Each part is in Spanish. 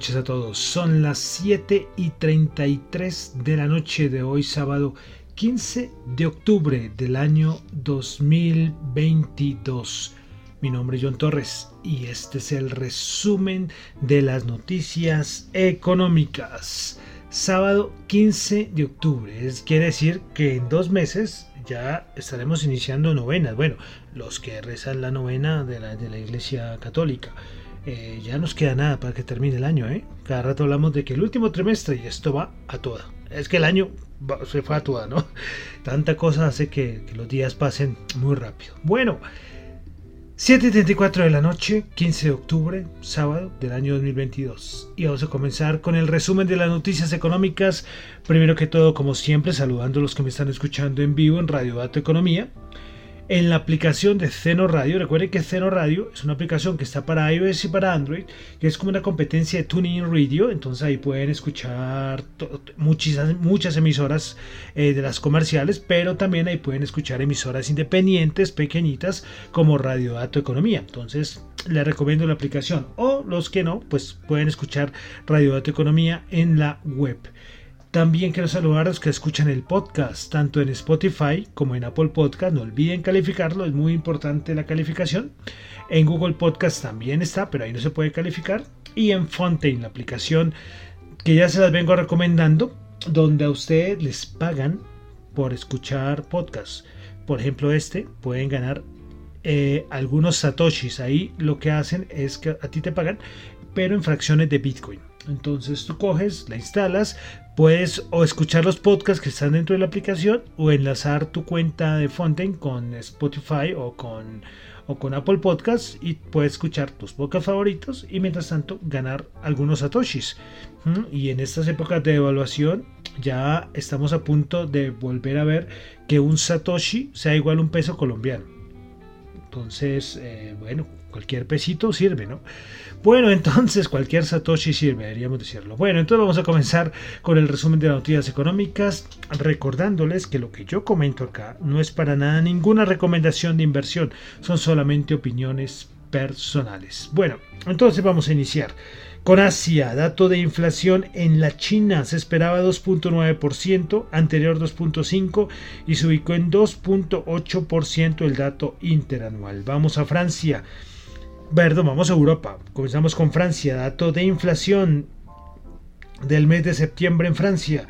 Noches a todos. Son las 7 y 33 de la noche de hoy, sábado 15 de octubre del año 2022. Mi nombre es John Torres y este es el resumen de las noticias económicas. Sábado 15 de octubre. Es, quiere decir que en dos meses ya estaremos iniciando novenas. Bueno, los que rezan la novena de la, de la Iglesia Católica. Eh, ya nos queda nada para que termine el año, ¿eh? Cada rato hablamos de que el último trimestre y esto va a toda. Es que el año se fue a toda, ¿no? Tanta cosa hace que, los días pasen muy rápido. Bueno, 7.34 de la noche, 15 de octubre, sábado del año 2022. Y vamos a comenzar con el resumen de las noticias económicas. Primero que todo, como siempre, saludando a los que me están escuchando en vivo en Radio Dato Economía en la aplicación de Zeno Radio. Recuerden que Zeno Radio es una aplicación que está para iOS y para Android, que es como una competencia de Tuning Radio. Entonces ahí pueden escuchar muchas, muchas emisoras eh, de las comerciales, pero también ahí pueden escuchar emisoras independientes, pequeñitas, como Radio Dato Economía. Entonces les recomiendo la aplicación. O los que no, pues pueden escuchar Radio Dato Economía en la web. También quiero saludar a los que escuchan el podcast, tanto en Spotify como en Apple Podcast. No olviden calificarlo, es muy importante la calificación. En Google Podcast también está, pero ahí no se puede calificar. Y en Fontaine, la aplicación que ya se las vengo recomendando, donde a ustedes les pagan por escuchar podcasts. Por ejemplo, este pueden ganar eh, algunos satoshis. Ahí lo que hacen es que a ti te pagan, pero en fracciones de Bitcoin. Entonces tú coges, la instalas, puedes o escuchar los podcasts que están dentro de la aplicación o enlazar tu cuenta de Fontaine con Spotify o con, o con Apple Podcasts y puedes escuchar tus podcasts favoritos y mientras tanto ganar algunos satoshis. Y en estas épocas de evaluación ya estamos a punto de volver a ver que un satoshi sea igual a un peso colombiano. Entonces, eh, bueno, cualquier pesito sirve, ¿no? Bueno, entonces cualquier Satoshi sirve, deberíamos decirlo. Bueno, entonces vamos a comenzar con el resumen de las noticias económicas, recordándoles que lo que yo comento acá no es para nada ninguna recomendación de inversión, son solamente opiniones personales. Bueno, entonces vamos a iniciar. Con Asia, dato de inflación en la China se esperaba 2.9%, anterior 2.5% y se ubicó en 2.8% el dato interanual. Vamos a Francia. Perdón, vamos a Europa. Comenzamos con Francia. Dato de inflación del mes de septiembre en Francia.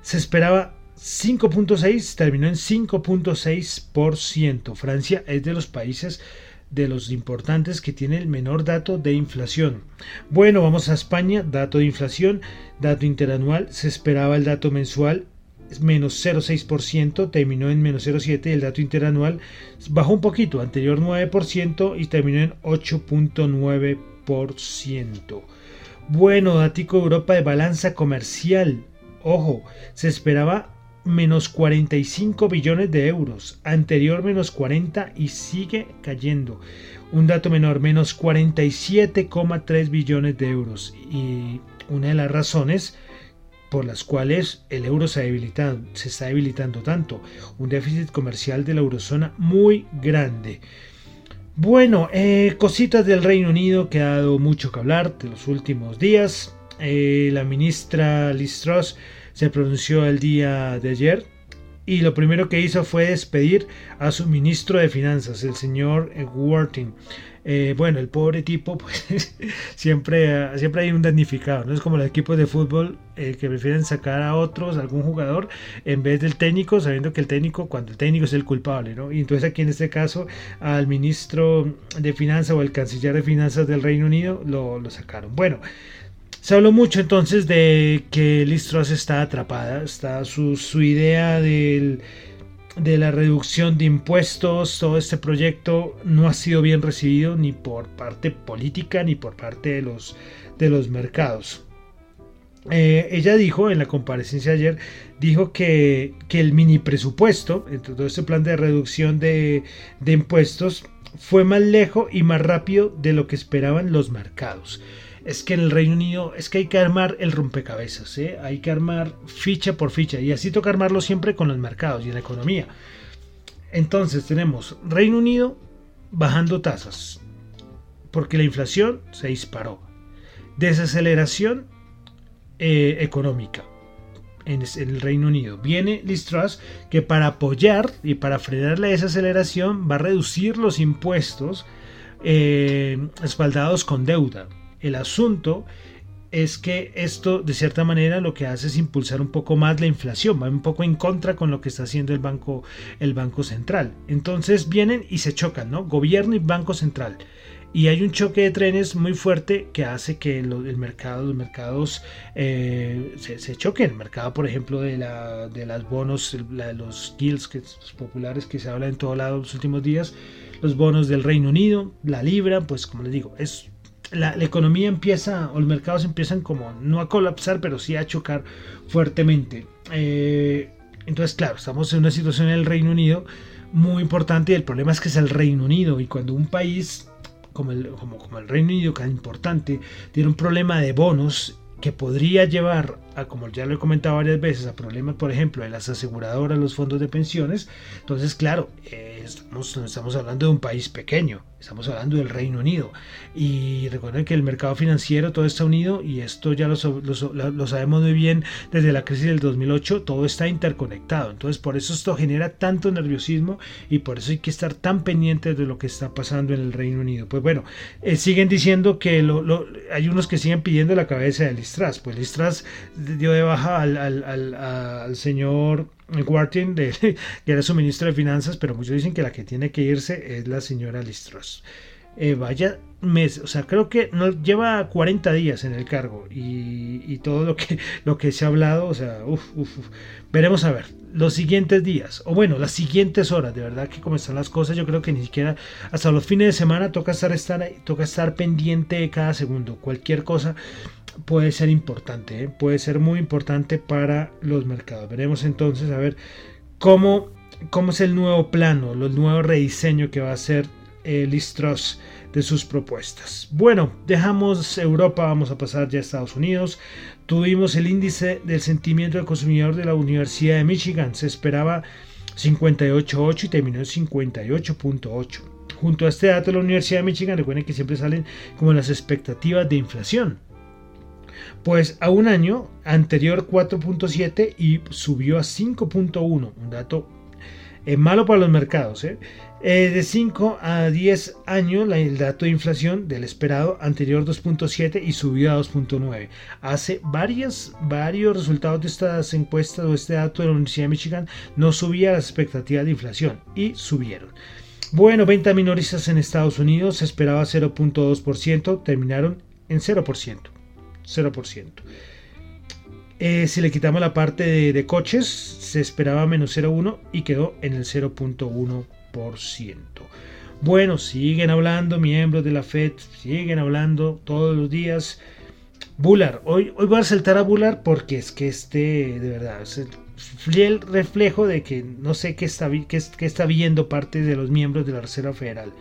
Se esperaba 5.6, terminó en 5.6%. Francia es de los países de los importantes que tiene el menor dato de inflación. Bueno, vamos a España, dato de inflación, dato interanual, se esperaba el dato mensual menos 0,6%, terminó en menos 0,7% el dato interanual bajó un poquito, anterior 9% y terminó en 8.9%. Bueno, Datico Europa de balanza comercial. Ojo, se esperaba menos 45 billones de euros, anterior menos 40 y sigue cayendo. Un dato menor, menos 47,3 billones de euros. Y una de las razones por las cuales el euro se, se está debilitando tanto. Un déficit comercial de la eurozona muy grande. Bueno, eh, cositas del Reino Unido que ha dado mucho que hablar de los últimos días. Eh, la ministra Liz Truss se pronunció el día de ayer y lo primero que hizo fue despedir a su ministro de Finanzas, el señor Wharton. Eh, bueno, el pobre tipo, pues siempre, siempre hay un damnificado, ¿no? Es como los equipos de fútbol eh, que prefieren sacar a otros, algún jugador, en vez del técnico, sabiendo que el técnico, cuando el técnico es el culpable, ¿no? Y entonces aquí en este caso, al ministro de Finanzas o al canciller de Finanzas del Reino Unido lo sacaron. Bueno. Se habló mucho entonces de que Liz está atrapada, está su, idea de la reducción de impuestos, todo este proyecto no ha sido bien recibido ni por parte política ni por parte de los, de los mercados. Eh, ella dijo en la comparecencia ayer, dijo que, el mini presupuesto, todo este plan de reducción de, de impuestos, fue más lejos y más rápido de lo que esperaban los mercados es que en el Reino Unido es que hay que armar el rompecabezas, ¿eh? hay que armar ficha por ficha y así toca armarlo siempre con los mercados y la economía. Entonces tenemos Reino Unido bajando tasas porque la inflación se disparó. Desaceleración eh, económica en, el Reino Unido. Viene Liz Truss que para apoyar y para frenar la desaceleración va a reducir los impuestos eh, espaldados con deuda. El asunto es que esto de cierta manera lo que hace es impulsar un poco más la inflación, va un poco en contra con lo que está haciendo el banco el banco central. Entonces vienen y se chocan, ¿no? Gobierno y banco central. Y hay un choque de trenes muy fuerte que hace que el mercado, los mercados eh, se, choquen. El mercado, por ejemplo, de, la, de las bonos, los guilds que, populares que se habla en todo lado los últimos días, los bonos del Reino Unido, la libra, pues como les digo, es la, economía empieza, o los mercados empiezan como no a colapsar, pero sí a chocar fuertemente. Eh, entonces, claro, estamos en una situación en el Reino Unido muy importante y el problema es que es el Reino Unido y cuando un país como el, como, el Reino Unido, tan importante, tiene un problema de bonos que podría llevar a, como ya lo he comentado varias veces, a problemas, por ejemplo, de las aseguradoras, los fondos de pensiones. Entonces, claro, eh, estamos, estamos hablando de un país pequeño, estamos hablando del Reino Unido. Y recuerden que el mercado financiero todo está unido y esto ya lo, lo, sabemos muy bien desde la crisis del 2008, todo está interconectado. Entonces, por eso esto genera tanto nerviosismo y por eso hay que estar tan pendientes de lo que está pasando en el Reino Unido. Pues bueno, eh, siguen diciendo que hay unos que siguen pidiendo la cabeza de Listras. Pues Listras dio de baja al, al, señor Guartin, de, que era su ministro de Finanzas, pero muchos dicen que la que tiene que irse es la señora Listras. Eh, vaya mes, o sea, creo que no, lleva 40 días en el cargo y, todo lo que, lo que se ha hablado, o sea, uff, veremos a ver los siguientes días, o bueno, las siguientes horas, de verdad que como están las cosas, yo creo que ni siquiera hasta los fines de semana toca estar, estar, toca estar pendiente de cada segundo, cualquier cosa puede ser importante, ¿eh? puede ser muy importante para los mercados. Veremos entonces a ver cómo, cómo es el nuevo plano, el nuevo rediseño que va a hacer el Istros de sus propuestas. Bueno, dejamos Europa, vamos a pasar ya a Estados Unidos. Tuvimos el índice del sentimiento del consumidor de la Universidad de Michigan. Se esperaba 58.8 y terminó en 58.8. Junto a este dato la Universidad de Michigan, recuerden que siempre salen como las expectativas de inflación. Pues a un año anterior 4.7 y subió a 5.1, un dato eh, malo para los mercados. ¿eh? Eh, de 5 a 10 años el dato de inflación del esperado anterior 2.7 y subió a 2.9. Hace varios resultados de estas encuestas o este dato de la Universidad de Michigan no subía las expectativas de inflación y subieron. Bueno, venta minoristas en Estados Unidos esperaba 0.2%, terminaron en 0%. 0%. Eh, si le quitamos la parte de, coches, se esperaba menos 0,1 y quedó en el 0.1%. Bueno, siguen hablando miembros de la Fed, siguen hablando todos los días. Bullard, hoy, hoy voy a saltar a Bullard porque es que este, de verdad, es el fiel reflejo de que no sé qué está, viendo parte de los miembros de la Reserva Federal.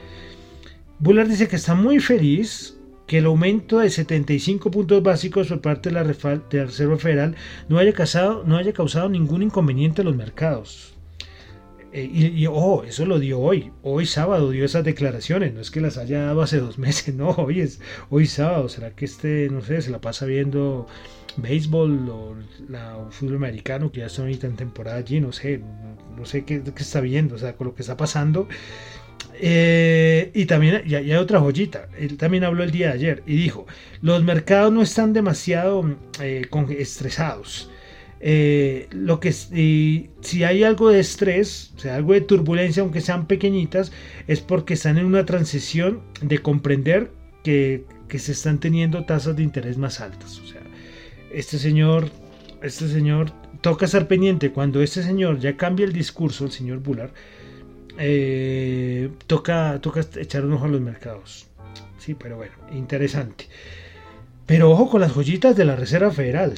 Bullard dice que está muy feliz que el aumento de 75 puntos básicos por parte de la, Reserva Federal no haya, causado, no haya causado ningún inconveniente a los mercados. Eh, y, oh, eso lo dio hoy. Hoy sábado dio esas declaraciones. No es que las haya dado hace dos meses, no. Hoy es hoy sábado. ¿Será que este, no sé, se la pasa viendo béisbol o la, fútbol americano que ya está ahorita en temporada allí? No sé, no, sé qué, está viendo, o sea, con lo que está pasando. Eh, y también ya, hay otra joyita. Él también habló el día de ayer y dijo: Los mercados no están demasiado eh, estresados. Eh, lo que si hay algo de estrés, o sea, algo de turbulencia, aunque sean pequeñitas, es porque están en una transición de comprender que, se están teniendo tasas de interés más altas. O sea, este señor, este señor toca estar pendiente cuando este señor ya cambia el discurso, el señor Bullard, eh, toca, toca echar un ojo a los mercados. Sí, pero bueno, interesante. Pero ojo con las joyitas de la Reserva Federal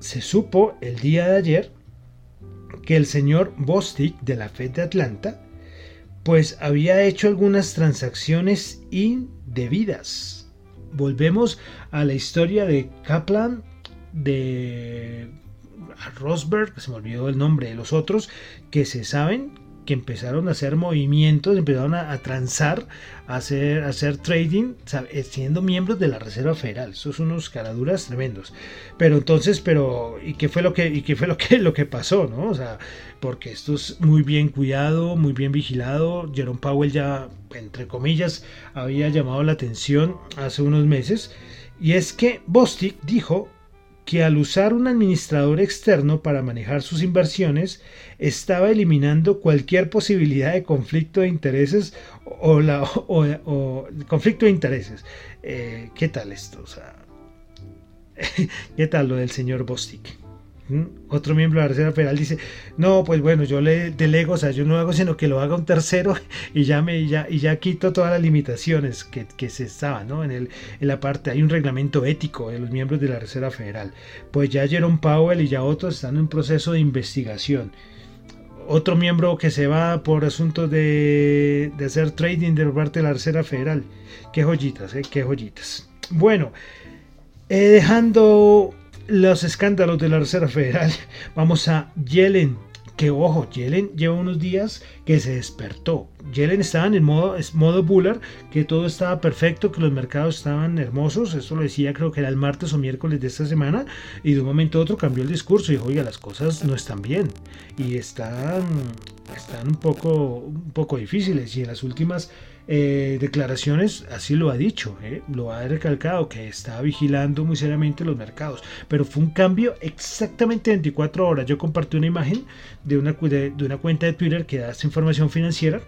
se supo el día de ayer que el señor Bostic de la Fed de Atlanta pues había hecho algunas transacciones indebidas. Volvemos a la historia de Kaplan, de Rosberg, se me olvidó el nombre de los otros, que se saben empezaron a hacer movimientos, empezaron a, transar, a hacer, hacer trading, eh, siendo miembros de la Reserva Federal. Esos son unos caraduras tremendos. Pero entonces, pero, ¿y qué fue lo que, y qué fue lo que, lo que pasó? ¿no? O sea, porque esto es muy bien cuidado, muy bien vigilado. Jerome Powell ya, entre comillas, había llamado la atención hace unos meses. Y es que Bostic dijo que al usar un administrador externo para manejar sus inversiones, estaba eliminando cualquier posibilidad de conflicto de intereses o, la, o, conflicto de intereses. Eh, ¿Qué tal esto? ¿Qué tal lo del señor Bostic? Otro miembro de la Reserva Federal dice, no, pues bueno, yo le delego, o sea, yo no hago sino que lo haga un tercero y ya, me, ya, y ya quito todas las limitaciones que, que se estaban, ¿no? En, el, en la parte, hay un reglamento ético de los miembros de la Reserva Federal. Pues ya Jerome Powell y ya otros están en un proceso de investigación. Otro miembro que se va por asuntos de, de hacer trading de parte de la Reserva Federal. Qué joyitas, ¿eh? Qué joyitas. Bueno, eh, dejando los escándalos de la Reserva Federal. Vamos a Yellen. Que ojo, Yellen lleva unos días que se despertó. Yellen estaba en modo, modo Buller, que todo estaba perfecto, que los mercados estaban hermosos. Esto lo decía, creo que era el martes o miércoles de esta semana. Y de un momento a otro cambió el discurso y dijo: Oiga, las cosas no están bien. Y están, están un, poco, un poco difíciles. Y en las últimas eh, declaraciones así lo ha dicho, eh, lo ha recalcado, que está vigilando muy seriamente los mercados. Pero fue un cambio exactamente 24 horas. Yo compartí una imagen de una, cuenta de Twitter que da esta información financiera.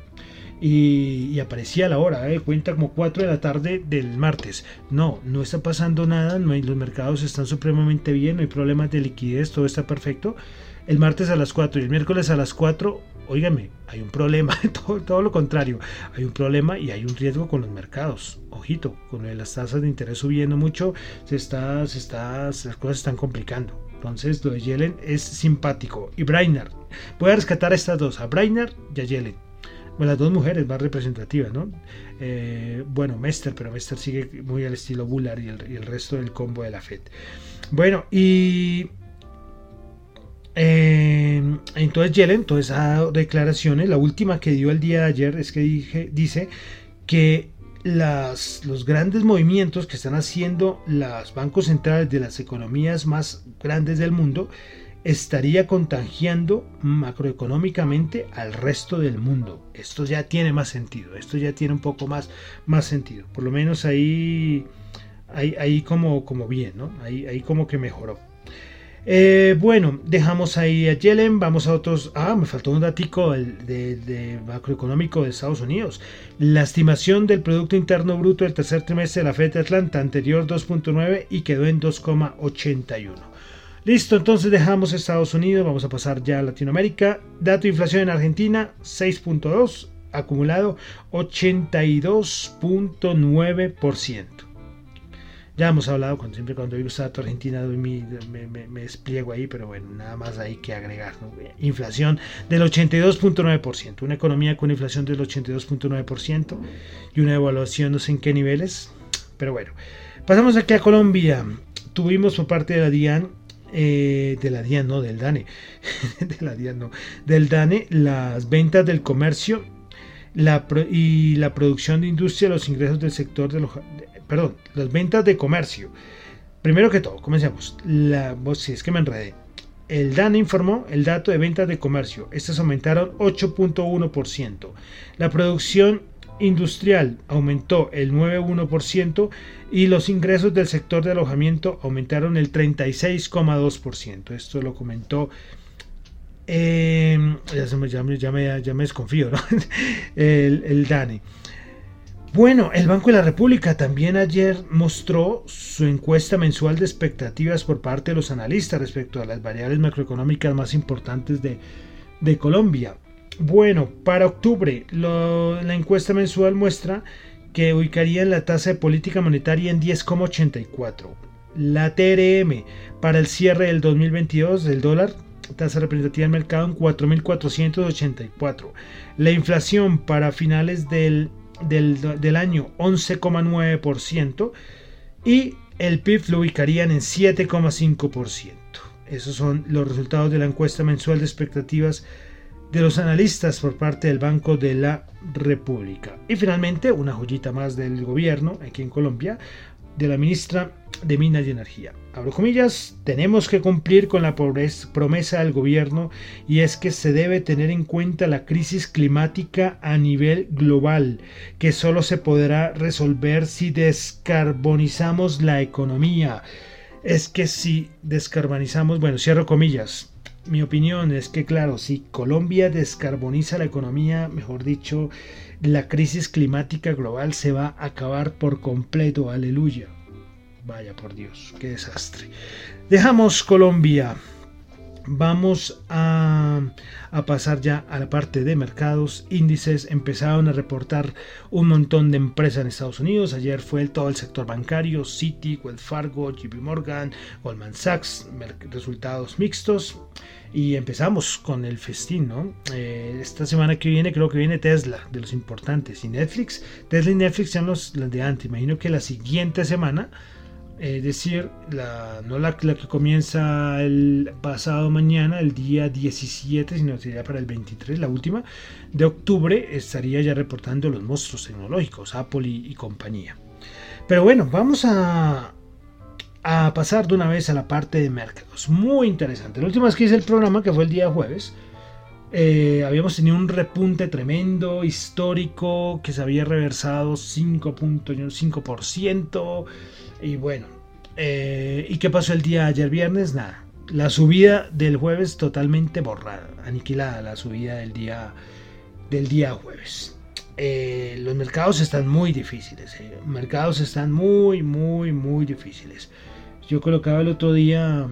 Y, aparecía la hora, eh, cuenta como 4 de la tarde del martes. No, no está pasando nada, no hay, los mercados están supremamente bien, no hay problemas de liquidez, todo está perfecto. El martes a las 4 y el miércoles a las 4 Óigame, hay un problema, todo, lo contrario, hay un problema y hay un riesgo con los mercados. Ojito, con las tasas de interés subiendo mucho, se está, se está, las cosas se están complicando. Entonces, lo de Yellen es simpático. Y Brainer, voy a rescatar a estas dos, a Brainer y a Yellen. Bueno, las dos mujeres más representativas, ¿no? Eh, bueno, Mester, pero Mester sigue muy al estilo Bullard y el resto del combo de la FED. Bueno, y eh, entonces Yellen, todas esas declaraciones, la última que dio el día de ayer es que dice que las, los grandes movimientos que están haciendo los bancos centrales de las economías más grandes del mundo estaría contagiando macroeconómicamente al resto del mundo. Esto ya tiene más sentido, esto ya tiene un poco más, más sentido. Por lo menos ahí, ahí, ahí como, como bien, ¿no? Ahí, ahí como que mejoró. Eh, bueno, dejamos ahí a Yellen, vamos a otros. Ah, me faltó un datico de, macroeconómico de Estados Unidos. La estimación del Producto Interno Bruto del tercer trimestre de la Fed de Atlanta, anterior 2.9 y quedó en 2,81. Listo, entonces dejamos Estados Unidos, vamos a pasar ya a Latinoamérica. Dato de inflación en Argentina, 6.2, acumulado 82.9%. Ya hemos hablado siempre cuando digo Estado Argentina me, me, despliego ahí, pero bueno, nada más hay que agregar. Inflación del 82.9%, una economía con inflación del 82.9% y una evaluación no sé en qué niveles, pero bueno. Pasamos aquí a Colombia. Tuvimos por parte de la DIAN eh, de la DIAN, no, del DANE, de la DIAN, no, del DANE, las ventas del comercio y la producción de industria, los ingresos del sector de los, perdón, las ventas de comercio. Primero que todo, comencemos. La, si es que me enredé. El DANE informó el dato de ventas de comercio. Estas aumentaron 8.1%. La producción industrial aumentó el 9,1% y los ingresos del sector de alojamiento aumentaron el 36,2%. Esto lo comentó, eh, ya, me, ya, ya, me, desconfío, ¿no? el, el DANE. Bueno, el Banco de la República también ayer mostró su encuesta mensual de expectativas por parte de los analistas respecto a las variables macroeconómicas más importantes de, Colombia. Bueno, para octubre la encuesta mensual muestra que ubicaría la tasa de política monetaria en 10,84. La TRM para el cierre del 2022 del dólar, tasa representativa del mercado en 4.484. La inflación para finales del, del, año 11,9% y el PIB lo ubicarían en 7,5%. Esos son los resultados de la encuesta mensual de expectativas de los analistas por parte del Banco de la República. Y finalmente, una joyita más del gobierno aquí en Colombia, de la ministra de Minas y Energía. Abro comillas, tenemos que cumplir con la promesa del gobierno y es que se debe tener en cuenta la crisis climática a nivel global, que solo se podrá resolver si descarbonizamos la economía. Es que si descarbonizamos, bueno, cierro comillas, mi opinión es que, claro, si Colombia descarboniza la economía, mejor dicho, la crisis climática global se va a acabar por completo. Aleluya. Vaya por Dios, qué desastre. Dejamos Colombia. Vamos a, pasar ya a la parte de mercados. Índices empezaron a reportar un montón de empresas en Estados Unidos. Ayer fue todo el sector bancario, Citi, Wells Fargo, JP Morgan, Goldman Sachs, resultados mixtos. Y empezamos con el festín, ¿no? Eh, esta semana que viene creo que viene Tesla, de los importantes. Y Netflix, Tesla y Netflix son los, los de antes. Imagino que la siguiente semana es decir, la, no la, que comienza el pasado mañana, el día 17, sino sería para el 23, la última, de octubre, estaría ya reportando los monstruos tecnológicos, Apple y, compañía. Pero bueno, vamos a, a pasar de una vez a la parte de mercados. Muy interesante. La última vez que hice el programa, que fue el día jueves, eh, habíamos tenido un repunte tremendo, histórico, que se había reversado 5.5%. Y bueno, eh, ¿y qué pasó el día ayer viernes? Nada. La subida del jueves totalmente borrada, aniquilada la subida del día, del día jueves. Eh, los mercados están muy difíciles. Eh. Mercados están muy, muy, muy difíciles. Yo colocaba el otro día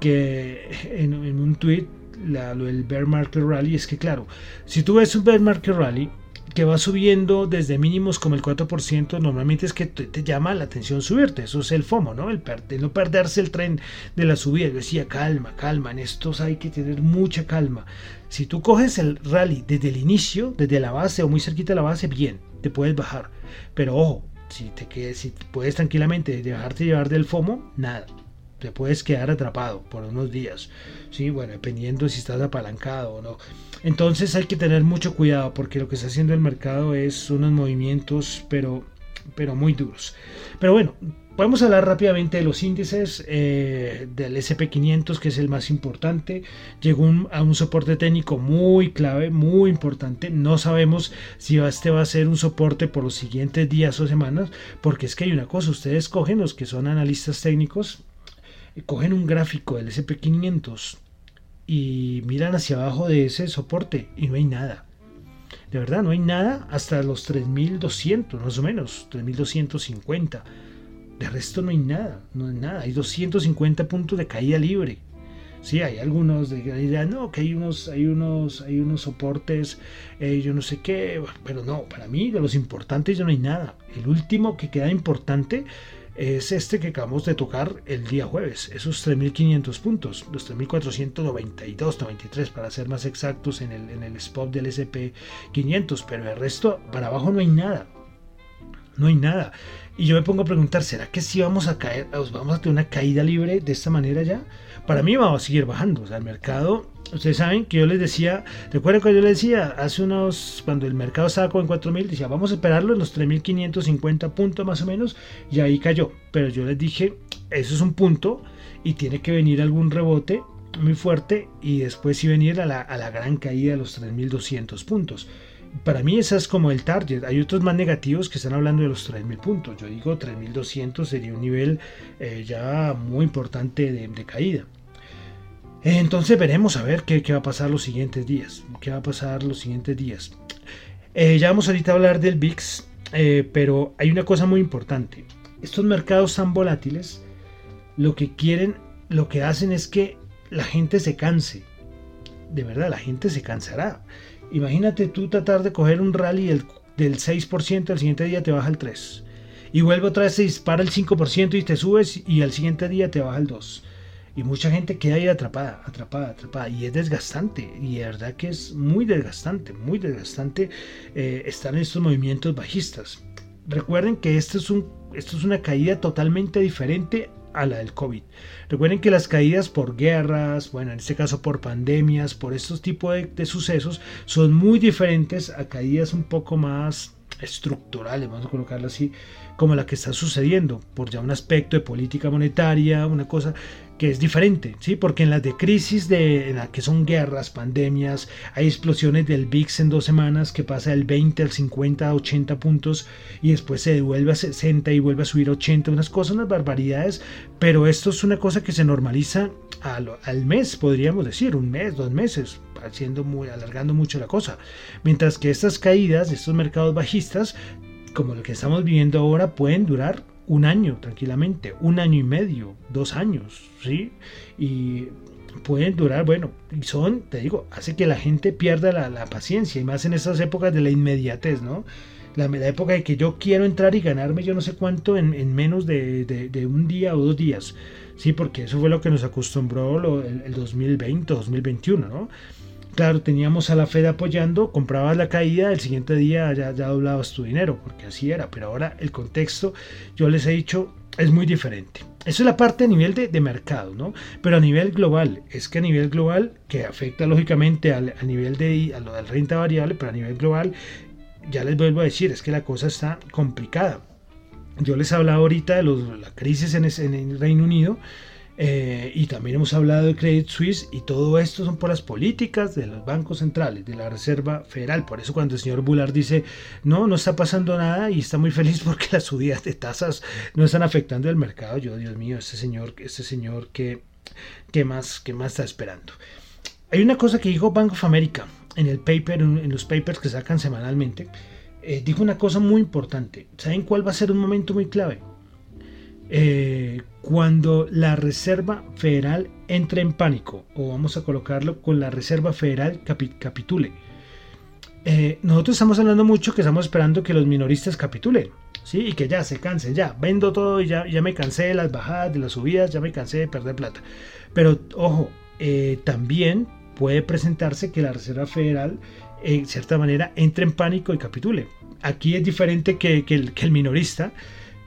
que en, un tweet lo del bear market rally es que claro, si tú ves un bear market rally que va subiendo desde mínimos como el 4%, normalmente es que te, llama la atención subirte. Eso es el FOMO, ¿no? El no perderse el tren de la subida. Yo decía, calma, calma, en estos hay que tener mucha calma. Si tú coges el rally desde el inicio, desde la base o muy cerquita de la base, bien, te puedes bajar. Pero ojo, si te quedes, si puedes tranquilamente dejarte llevar del FOMO, nada te puedes quedar atrapado por unos días. Sí, bueno, dependiendo si estás apalancado o no. Entonces hay que tener mucho cuidado porque lo que está haciendo el mercado es unos movimientos, pero, pero muy duros. Pero bueno, podemos hablar rápidamente de los índices eh, del SP500, que es el más importante. Llegó a un soporte técnico muy clave, muy importante. No sabemos si este va a ser un soporte por los siguientes días o semanas, porque es que hay una cosa, ustedes cogen los que son analistas técnicos cogen un gráfico del SP500 y miran hacia abajo de ese soporte y no hay nada. De verdad, no hay nada hasta los 3200, más o menos, 3250. De resto no hay nada, no hay nada. Hay 250 puntos de caída libre. Sí, hay algunos de que hay unos, hay unos, hay unos soportes, eh, yo no sé qué, pero no, para mí de los importantes ya no hay nada. El último que queda importante es este que acabamos de tocar el día jueves, esos 3.500 puntos, los 3.492, 93 para ser más exactos en el, en el spot del SP500, pero el resto para abajo no hay nada. no hay nada. Y yo me pongo a preguntar, ¿será que si vamos a caer, vamos a tener una caída libre de esta manera ya? Para mí vamos a seguir bajando. O sea, el mercado, ustedes saben que yo les decía, recuerden que yo les decía hace unos, cuando el mercado estaba con 4.000, decía, vamos a esperarlo en los 3.550 puntos más o menos, y ahí cayó. Pero yo les dije, eso es un punto y tiene que venir algún rebote muy fuerte y después sí venir a la, a la gran caída de los 3.200 puntos para mí esa es como el target. Hay otros más negativos que están hablando de los 3.000 puntos. Yo digo 3.200 sería un nivel eh, ya muy importante de, caída. Entonces veremos a ver qué, va a pasar los siguientes días. ¿Qué va a pasar los siguientes días? Eh, ya vamos ahorita a hablar del VIX, eh, pero hay una cosa muy importante. Estos mercados tan volátiles, lo que quieren, lo que hacen es que la gente se canse. De verdad, la gente se cansará. Imagínate tú tratar de coger un rally del, del 6%, al siguiente día te baja el 3%. Y vuelve otra vez, se dispara el 5% y te subes y al siguiente día te baja el 2%. Y mucha gente queda ahí atrapada, atrapada, atrapada. Y es desgastante. Y de verdad que es muy desgastante, muy desgastante eh, estar en estos movimientos bajistas. Recuerden que esto es, un, esto es una caída totalmente diferente a la del COVID. Recuerden que las caídas por guerras, bueno, en este caso por pandemias, por estos tipos de, sucesos, son muy diferentes a caídas un poco más estructurales, vamos a colocarlo así, como la que está sucediendo, por ya un aspecto de política monetaria, una cosa que es diferente, ¿sí? Porque en las de crisis, de, en la que son guerras, pandemias, hay explosiones del VIX en dos semanas que pasa del 20 al 50, 80 puntos y después se devuelve a 60 y vuelve a subir a 80, unas cosas, unas barbaridades, pero esto es una cosa que se normaliza al, al mes, podríamos decir, un mes, dos meses, haciendo muy, alargando mucho la cosa. Mientras que estas caídas, estos mercados bajistas, como lo que estamos viviendo ahora, pueden durar un año tranquilamente, un año y medio, dos años, ¿sí? Y pueden durar, bueno, y son, te digo, hace que la gente pierda la, paciencia, y más en esas épocas de la inmediatez, ¿no? La, época de que yo quiero entrar y ganarme yo no sé cuánto en, menos de, un día o dos días, ¿sí? Porque eso fue lo que nos acostumbró el, el 2020, 2021, ¿no? Claro, teníamos a la Fed apoyando, comprabas la caída, el siguiente día ya, ya doblabas tu dinero, porque así era, pero ahora el contexto, yo les he dicho, es muy diferente. Eso es la parte a nivel de, mercado, ¿no? Pero a nivel global, es que a nivel global, que afecta lógicamente a nivel de a lo de renta variable, pero a nivel global, ya les vuelvo a decir, es que la cosa está complicada. Yo les hablaba ahorita de la crisis en, en el Reino Unido, eh, y también hemos hablado de Credit Suisse y todo esto son por las políticas de los bancos centrales, de la Reserva Federal. Por eso cuando el señor Bullard dice, no, no está pasando nada y está muy feliz porque las subidas de tasas no están afectando el mercado, yo, Dios mío, este señor, este señor, ¿qué, qué más, qué más está esperando? Hay una cosa que dijo Bank of America en el paper, en los papers que sacan semanalmente, eh, dijo una cosa muy importante. ¿Saben cuál va a ser un momento muy clave? Eh, cuando la Reserva Federal entre en pánico, o vamos a colocarlo con la Reserva Federal capitule. Eh, nosotros estamos hablando mucho que estamos esperando que los minoristas capitulen, ¿sí? Y que ya se cansen, ya, vendo todo y ya, ya me cansé de las bajadas, de las subidas, ya me cansé de perder plata. Pero ojo, eh, también puede presentarse que la Reserva Federal, en cierta manera, entre en pánico y capitule. Aquí es diferente que, que, el, que el minorista,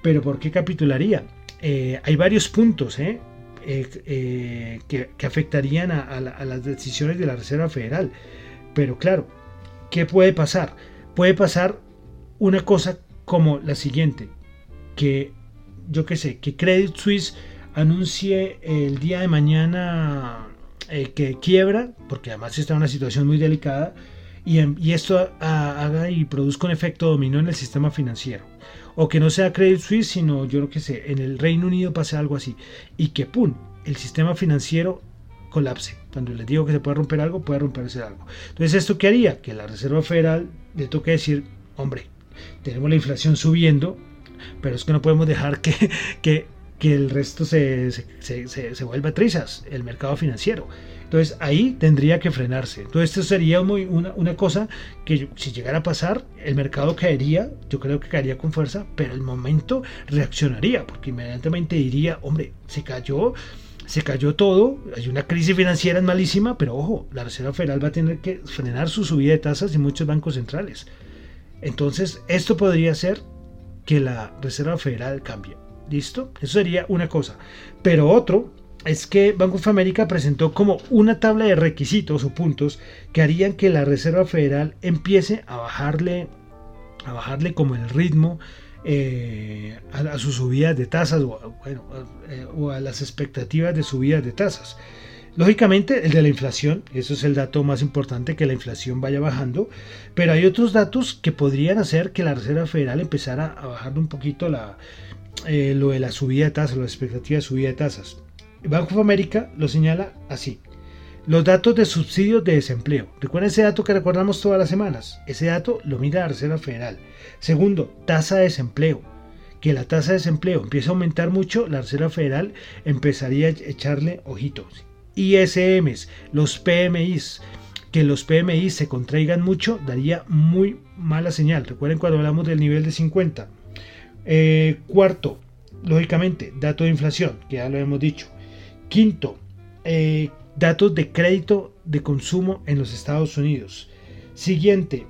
pero ¿por qué capitularía? Eh, hay varios puntos ¿eh? Eh, que, afectarían a, las decisiones de la Reserva Federal. Pero claro, ¿qué puede pasar? Puede pasar una cosa como la siguiente, que yo qué sé, que Credit Suisse anuncie el día de mañana que quiebra, porque además está en una situación muy delicada, y, y esto haga y produzca un efecto dominó en el sistema financiero o que no sea Credit Suisse, sino yo lo que sé, en el Reino Unido pase algo así, y que ¡pum! el sistema financiero colapse. Cuando les digo que se puede romper algo, puede romperse algo. Entonces, ¿esto qué haría? Que la Reserva Federal le toque decir, hombre, tenemos la inflación subiendo, pero es que no podemos dejar que, que, que el resto se, se, se, se vuelva trizas, el mercado financiero. Entonces ahí tendría que frenarse. Entonces esto sería muy, una, una, cosa que si llegara a pasar, el mercado caería, yo creo que caería con fuerza, pero el momento reaccionaría, porque inmediatamente diría, hombre, se cayó, se cayó todo, hay una crisis financiera malísima, pero ojo, la Reserva Federal va a tener que frenar su subida de tasas y muchos bancos centrales. Entonces esto podría ser que la Reserva Federal cambie. ¿Listo? Eso sería una cosa. Pero otro es que Banco of America presentó como una tabla de requisitos o puntos que harían que la Reserva Federal empiece a bajarle, a bajarle como el ritmo eh, a, sus subidas de tasas eh, o, a las expectativas de subidas de tasas. Lógicamente, el de la inflación, eso es el dato más importante, que la inflación vaya bajando, pero hay otros datos que podrían hacer que la Reserva Federal empezara a bajar un poquito la, eh, lo de la subida de tasas, la expectativa de subida de tasas. Banco of America lo señala así. Los datos de subsidios de desempleo. Recuerden ese dato que recordamos todas las semanas. Ese dato lo mira la Reserva Federal. Segundo, tasa de desempleo. Que la tasa de desempleo empiece a aumentar mucho, la Reserva Federal empezaría a echarle ojitos. ISMs, los PMIs, que los PMIs se contraigan mucho daría muy mala señal. Recuerden cuando hablamos del nivel de 50. Eh, cuarto, lógicamente, dato de inflación, que ya lo hemos dicho. Quinto, eh, datos de crédito de consumo en los Estados Unidos. Siguiente,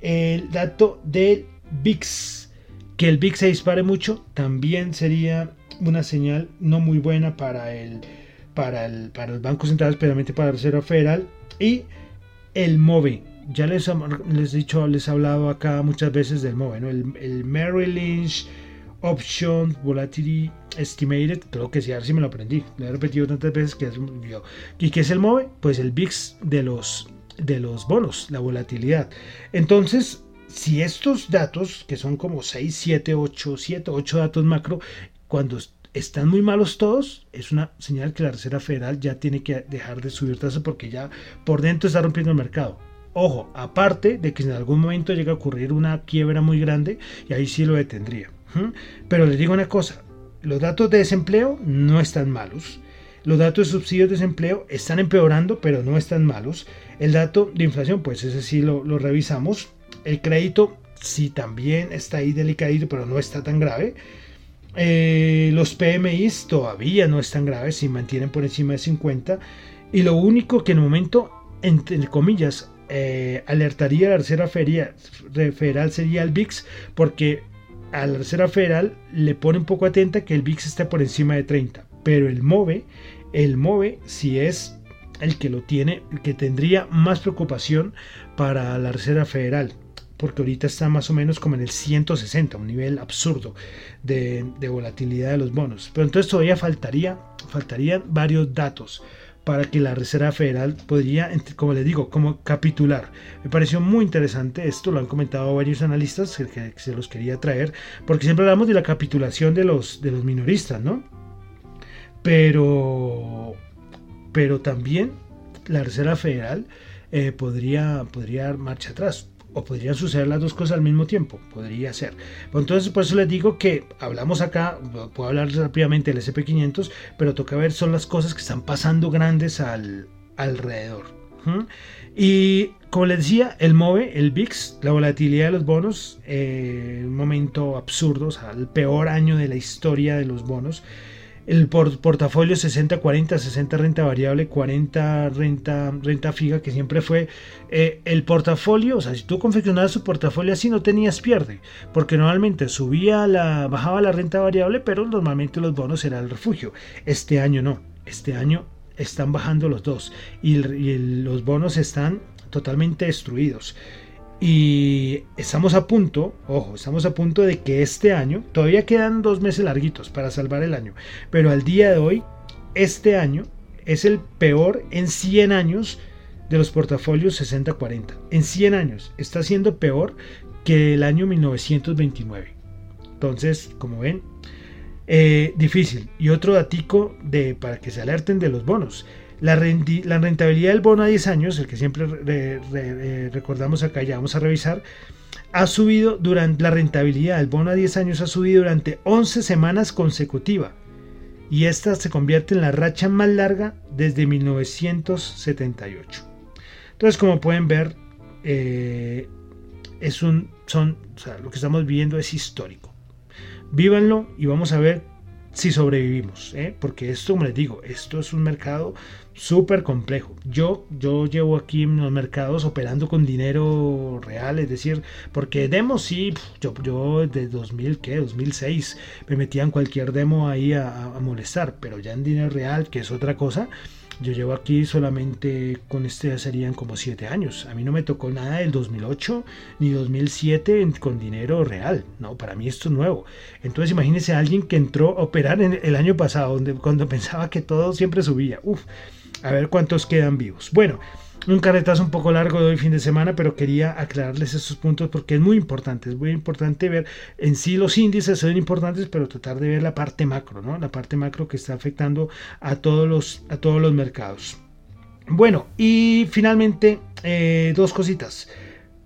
el dato del VIX. Que el VIX se dispare mucho también sería una señal no muy buena para el para el para los bancos centrales, especialmente para la Reserva Federal y el MOVE. Ya les, les he dicho, les he hablado acá muchas veces del MOVE, el, el Merrill Lynch Option Volatility Estimated, creo que sí, ahora sí me lo aprendí, lo he repetido tantas veces que es ¿Y qué es el MOVE? Pues el VIX de los, de los bonos, la volatilidad. Entonces, si estos datos, que son como 6, 7, 8, 7, 8 datos macro, cuando están muy malos todos, es una señal que la Reserva Federal ya tiene que dejar de subir tasas porque ya por dentro está rompiendo el mercado. Ojo, aparte de que en algún momento llega a ocurrir una quiebra muy grande y ahí sí lo detendría. Pero les digo una cosa, los datos de desempleo no están malos. Los datos de subsidios de desempleo están empeorando, pero no están malos. El dato de inflación, pues ese sí lo, revisamos. El crédito sí también está ahí delicadito, pero no está tan grave. Eh, los PMIs todavía no están graves, si mantienen por encima de 50. Y lo único que en el momento, entre comillas, eh, alertaría a la Reserva Federal sería el VIX, porque a la Reserva Federal le pone un poco atenta que el VIX esté por encima de 30, pero el MOVE, el MOVE si es el que lo tiene, el que tendría más preocupación para la Reserva Federal, porque ahorita está más o menos como en el 160, un nivel absurdo de, de volatilidad de los bonos. Pero entonces todavía faltaría, faltarían varios datos para que la Reserva Federal podría, como les digo, como capitular. Me pareció muy interesante esto, lo han comentado varios analistas que, se los quería traer, porque siempre hablamos de la capitulación de los, de los minoristas, ¿no? Pero, pero también la Reserva Federal eh, podría, podría dar marcha atrás o podrían suceder las dos cosas al mismo tiempo, podría ser. Entonces, por eso les digo que hablamos acá, puedo hablar rápidamente del SP500, pero toca ver son las cosas que están pasando grandes al, alrededor. Y como les decía, el MOVE, el VIX, la volatilidad de los bonos, eh, un momento absurdo, o sea, el peor año de la historia de los bonos el portafolio 60-40, 60 renta variable, 40 renta, renta fija, que siempre fue eh, el portafolio, o sea, si tú confeccionabas su portafolio así no tenías pierde, porque normalmente subía la, bajaba la renta variable, pero normalmente los bonos eran el refugio. Este año no, este año están bajando los dos y los bonos están totalmente destruidos. Y estamos a punto, ojo, estamos a punto de que este año, todavía quedan dos meses larguitos para salvar el año, pero al día de hoy, este año es el peor en 100 años de los portafolios 60-40. En 100 años está siendo peor que el año 1929. Entonces, como ven, eh, difícil. Y otro datico de, para que se alerten de los bonos. La, rentabilidad del bono a 10 años, el que siempre recordamos acá, ya vamos a revisar, ha subido durante la rentabilidad del bono a 10 años ha subido durante 11 semanas consecutivas y esta se convierte en la racha más larga desde 1978. Entonces, como pueden ver, eh, es un, son, lo que estamos viviendo es histórico. Vívanlo y vamos a ver si sobrevivimos, ¿eh? porque esto, como les digo, esto es un mercado súper complejo. Yo, yo llevo aquí en los mercados operando con dinero real, es decir, porque demos sí, yo, yo de 2000, ¿qué? 2006 me metía en cualquier demo ahí a, a molestar, pero ya en dinero real, que es otra cosa, yo llevo aquí solamente con este serían como 7 años. A mí no me tocó nada del 2008 ni 2007 con dinero real. No, para mí esto es nuevo. Entonces imagínense a alguien que entró a operar en el año pasado, donde, cuando pensaba que todo siempre subía. Uf, a ver cuántos quedan vivos. Bueno, un carretazo un poco largo de hoy fin de semana, pero quería aclararles estos puntos porque es muy importante, es muy importante ver en sí los índices son importantes, pero tratar de ver la parte macro, ¿no? La parte macro que está afectando a todos los, a todos los mercados. Bueno, y finalmente eh, dos cositas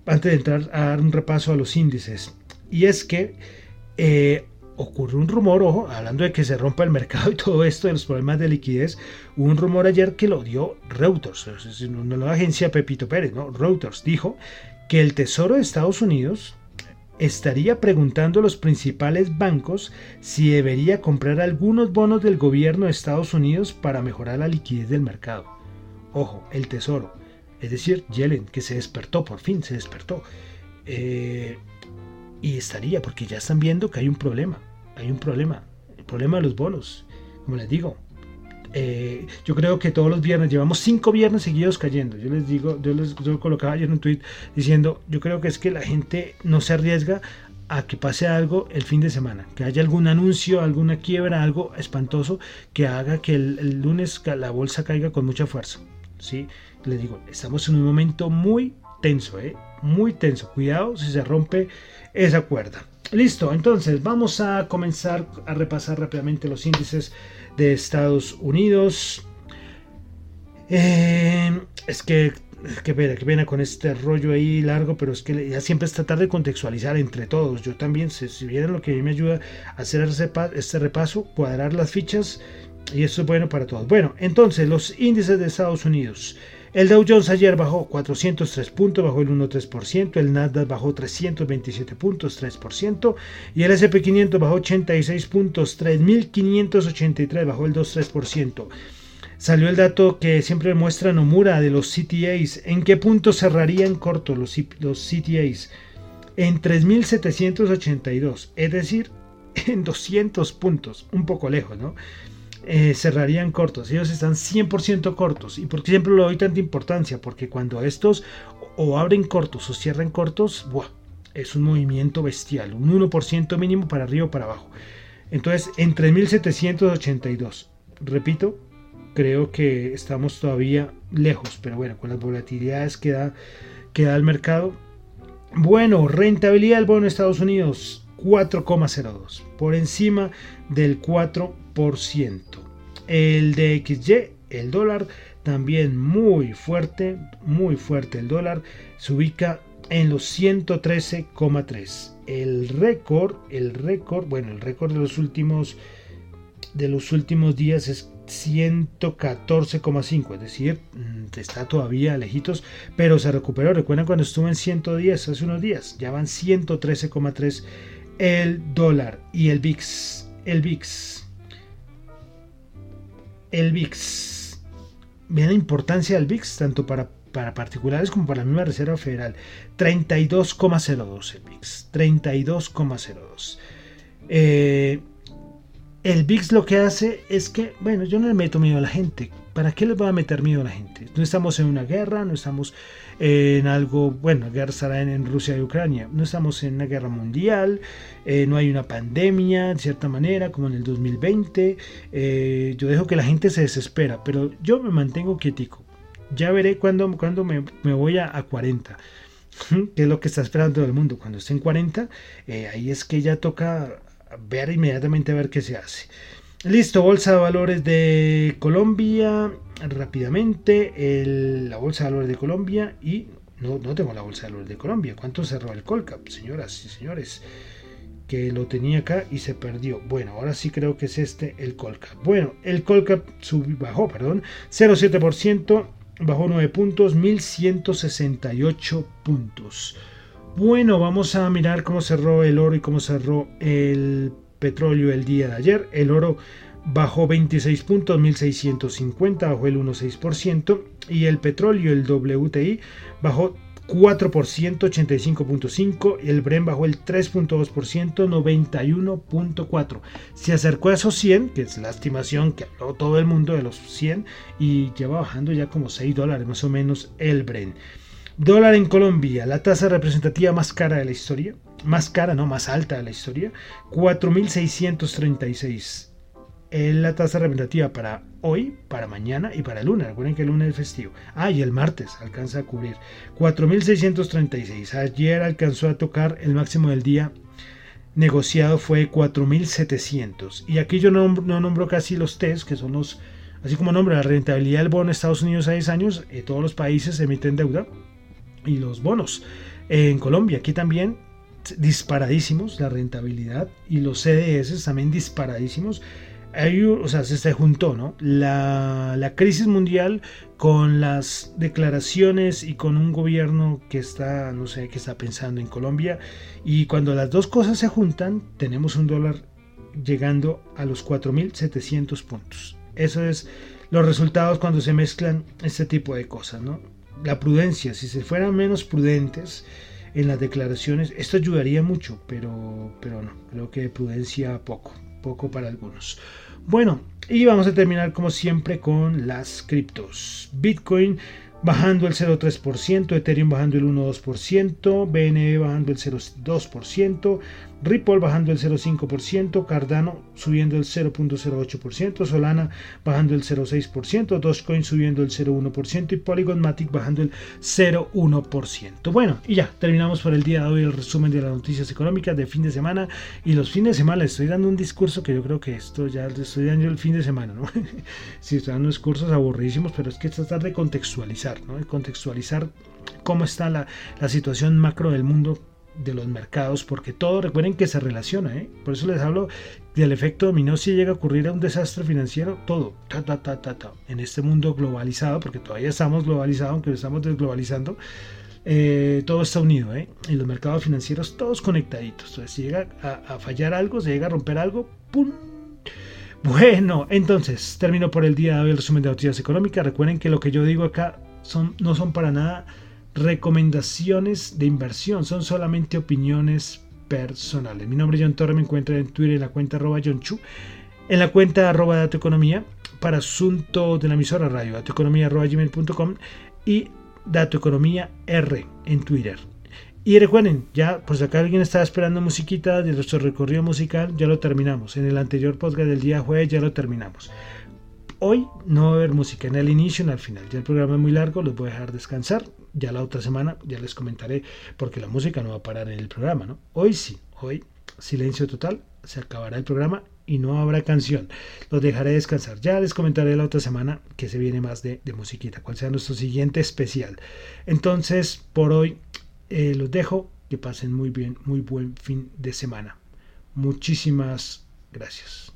antes de entrar a dar un repaso a los índices. Y es que eh, ocurrió un rumor, ojo, hablando de que se rompa el mercado y todo esto de los problemas de liquidez, hubo un rumor ayer que lo dio Reuters, no la agencia Pepito Pérez, no, Reuters dijo que el Tesoro de Estados Unidos estaría preguntando a los principales bancos si debería comprar algunos bonos del gobierno de Estados Unidos para mejorar la liquidez del mercado. Ojo, el Tesoro, es decir, Yellen, que se despertó, por fin se despertó. Eh, y estaría, porque ya están viendo que hay un problema. Hay un problema. El problema de los bonos. Como les digo. Eh, yo creo que todos los viernes, llevamos cinco viernes seguidos cayendo. Yo les digo, yo les yo colocaba ayer un tweet diciendo, yo creo que es que la gente no se arriesga a que pase algo el fin de semana, que haya algún anuncio, alguna quiebra, algo espantoso que haga que el, lunes la bolsa caiga con mucha fuerza. ¿sí? Les digo, estamos en un momento muy tenso, ¿eh? muy tenso. Cuidado si se rompe esa cuerda. Listo, entonces vamos a comenzar a repasar rápidamente los índices de Estados Unidos. Eh, es que, qué pena, qué pena con este rollo ahí largo, pero es que ya siempre es tratar de contextualizar entre todos. Yo también, si, si vieran lo que a mí me ayuda a hacer este repaso, cuadrar las fichas, y eso es bueno para todos. Bueno, entonces los índices de Estados Unidos. El Dow Jones ayer bajó 403 puntos, bajó el 1,3%, el Nasdaq bajó 327 puntos, 3%, y el S&P 500 bajó 86 puntos, 3.583, bajó el 2,3%. Salió el dato que siempre muestra Nomura de los CTAs. ¿En qué punto cerrarían corto los, los CTAs? En 3.782, es decir, en 200 puntos, un poco lejos, ¿no? Eh, cerrarían cortos. Ellos están 100% cortos. ¿Y por qué siempre le doy tanta importancia? Porque cuando estos o abren cortos o cierran cortos, es un movimiento bestial. Un 1% mínimo para arriba o para abajo. Entonces, en 3.782. Repito, creo que estamos todavía lejos. Pero bueno, con las volatilidades que da, que da el mercado. Bueno, rentabilidad del bono de Estados Unidos 4,02. Por encima del 4%. El DXY, el dólar, también muy fuerte, muy fuerte el dólar, se ubica en los 113,3. El récord, el récord, bueno, el récord de los últimos de los últimos días es 114,5, es decir, mm, está todavía lejitos, pero se recuperó. Recuerdan cuando estuvo en 110 hace unos días, ya van 113,3 el dólar y el VIX, el VIX el VIX. Vean la importancia del VIX, tanto para, para particulares como para la misma Reserva Federal. 32,02 el VIX. 32,02. Eh, el VIX lo que hace es que, bueno, yo no le meto miedo a la gente. ¿Para qué les va a meter miedo a la gente? No estamos en una guerra, no estamos en algo, bueno, guerra estará en, Rusia y Ucrania, no estamos en una guerra mundial, eh, no hay una pandemia, de cierta manera, como en el 2020. Eh, yo dejo que la gente se desespera, pero yo me mantengo quietico. Ya veré cuando, cuando me, voy a, 40 que es lo que está esperando el mundo. Cuando esté en 40, eh, ahí es que ya toca ver inmediatamente a ver qué se hace. Listo, Bolsa de Valores de Colombia. Rápidamente, la Bolsa de Valores de Colombia y no, no tengo la Bolsa de Valores de Colombia. ¿Cuánto cerró el Colcap, señoras y señores? Que lo tenía acá y se perdió. Bueno, ahora sí creo que es este el Colcap. Bueno, el Colcap bajó, perdón, 0,7%, bajó 9 puntos, 1168 puntos. Bueno, vamos a mirar cómo cerró el oro y cómo cerró el petróleo el día de ayer. El oro bajó 26 puntos, 1650, bajó el 1,6%. Y el petróleo, el WTI, bajó 4%, 85.5%, el Bren bajó el 3.2%, 91.4%. Se acercó a esos 100, que es la estimación que habló todo el mundo de los 100, y lleva bajando ya como 6 dólares más o menos el Bren. Dólar en Colombia, la tasa representativa más cara de la historia, más cara, no, más alta de la historia, 4.636 es la tasa representativa para hoy, para mañana y para el lunes. Recuerden que el lunes es festivo. Ah, y el martes alcanza a cubrir 4.636. Ayer alcanzó a tocar el máximo del día negociado fue 4.700. Y aquí yo no, no, nombro casi los test, que son los, así como nombro la rentabilidad del bono en Estados Unidos a 10 años, eh, todos los países emiten deuda y los bonos. en Colombia, aquí también disparadísimos la rentabilidad y los CDS también disparadísimos o sea, se, juntó ¿no? la, crisis mundial con las declaraciones y con un gobierno que está, no sé, que está pensando en Colombia. Y cuando las dos cosas se juntan, tenemos un dólar llegando a los 4.700 puntos. Eso es los resultados cuando se mezclan este tipo de cosas, ¿no? La prudencia, si se fueran menos prudentes en las declaraciones, esto ayudaría mucho, pero, pero no, creo que prudencia poco, poco para algunos. Bueno, y vamos a terminar como siempre con las criptos. Bitcoin bajando el 0,3%, Ethereum bajando el 1,2%, BNB bajando el 0,2%, Ripple bajando el 0,5%, Cardano subiendo el 0,08%, Solana bajando el 0,6%, Dogecoin subiendo el 0,1% y Polygon Matic bajando el 0,1%. Bueno, y ya terminamos por el día de hoy el resumen de las noticias económicas de fin de semana. Y los fines de semana les estoy dando un discurso que yo creo que esto ya les estoy dando el fin de semana, ¿no? si estoy dando discursos aburridísimos, pero es que tratar de contextualizar, ¿no? Contextualizar cómo está la situación macro del mundo de los mercados, porque todo, recuerden que se relaciona, ¿eh? por eso les hablo del efecto dominó si llega a ocurrir un desastre financiero, todo, ta, ta, ta, ta, ta, en este mundo globalizado, porque todavía estamos globalizados, aunque estamos desglobalizando, eh, todo está unido, ¿eh? y los mercados financieros todos conectaditos, entonces si llega a, fallar algo, se llega a romper algo, ¡pum! Bueno, entonces termino por el día de hoy el resumen de noticias económicas. Recuerden que lo que yo digo acá son, no son para nada recomendaciones de inversión, son solamente opiniones personales. Mi nombre es John Torre, me encuentro en Twitter en la cuenta arroba John Chu, en la cuenta arroba Dato Economía, para asunto de la emisora radio, datoeconomía arroba gmail.com y Dato Economía R en Twitter. Y recuerden, ya, pues acá alguien estaba esperando musiquita de nuestro recorrido musical, ya lo terminamos. En el anterior podcast del día jueves ya lo terminamos. Hoy no va a haber música en el inicio ni al final. Ya el programa es muy largo, los voy a dejar descansar. Ya la otra semana ya les comentaré porque la música no va a parar en el programa, ¿no? Hoy sí, hoy silencio total, se acabará el programa y no habrá canción. Los dejaré descansar. Ya les comentaré la otra semana que se viene más de, de musiquita, cuál sea nuestro siguiente especial. Entonces, por hoy eh, los dejo. Que pasen muy bien, muy buen fin de semana. Muchísimas gracias.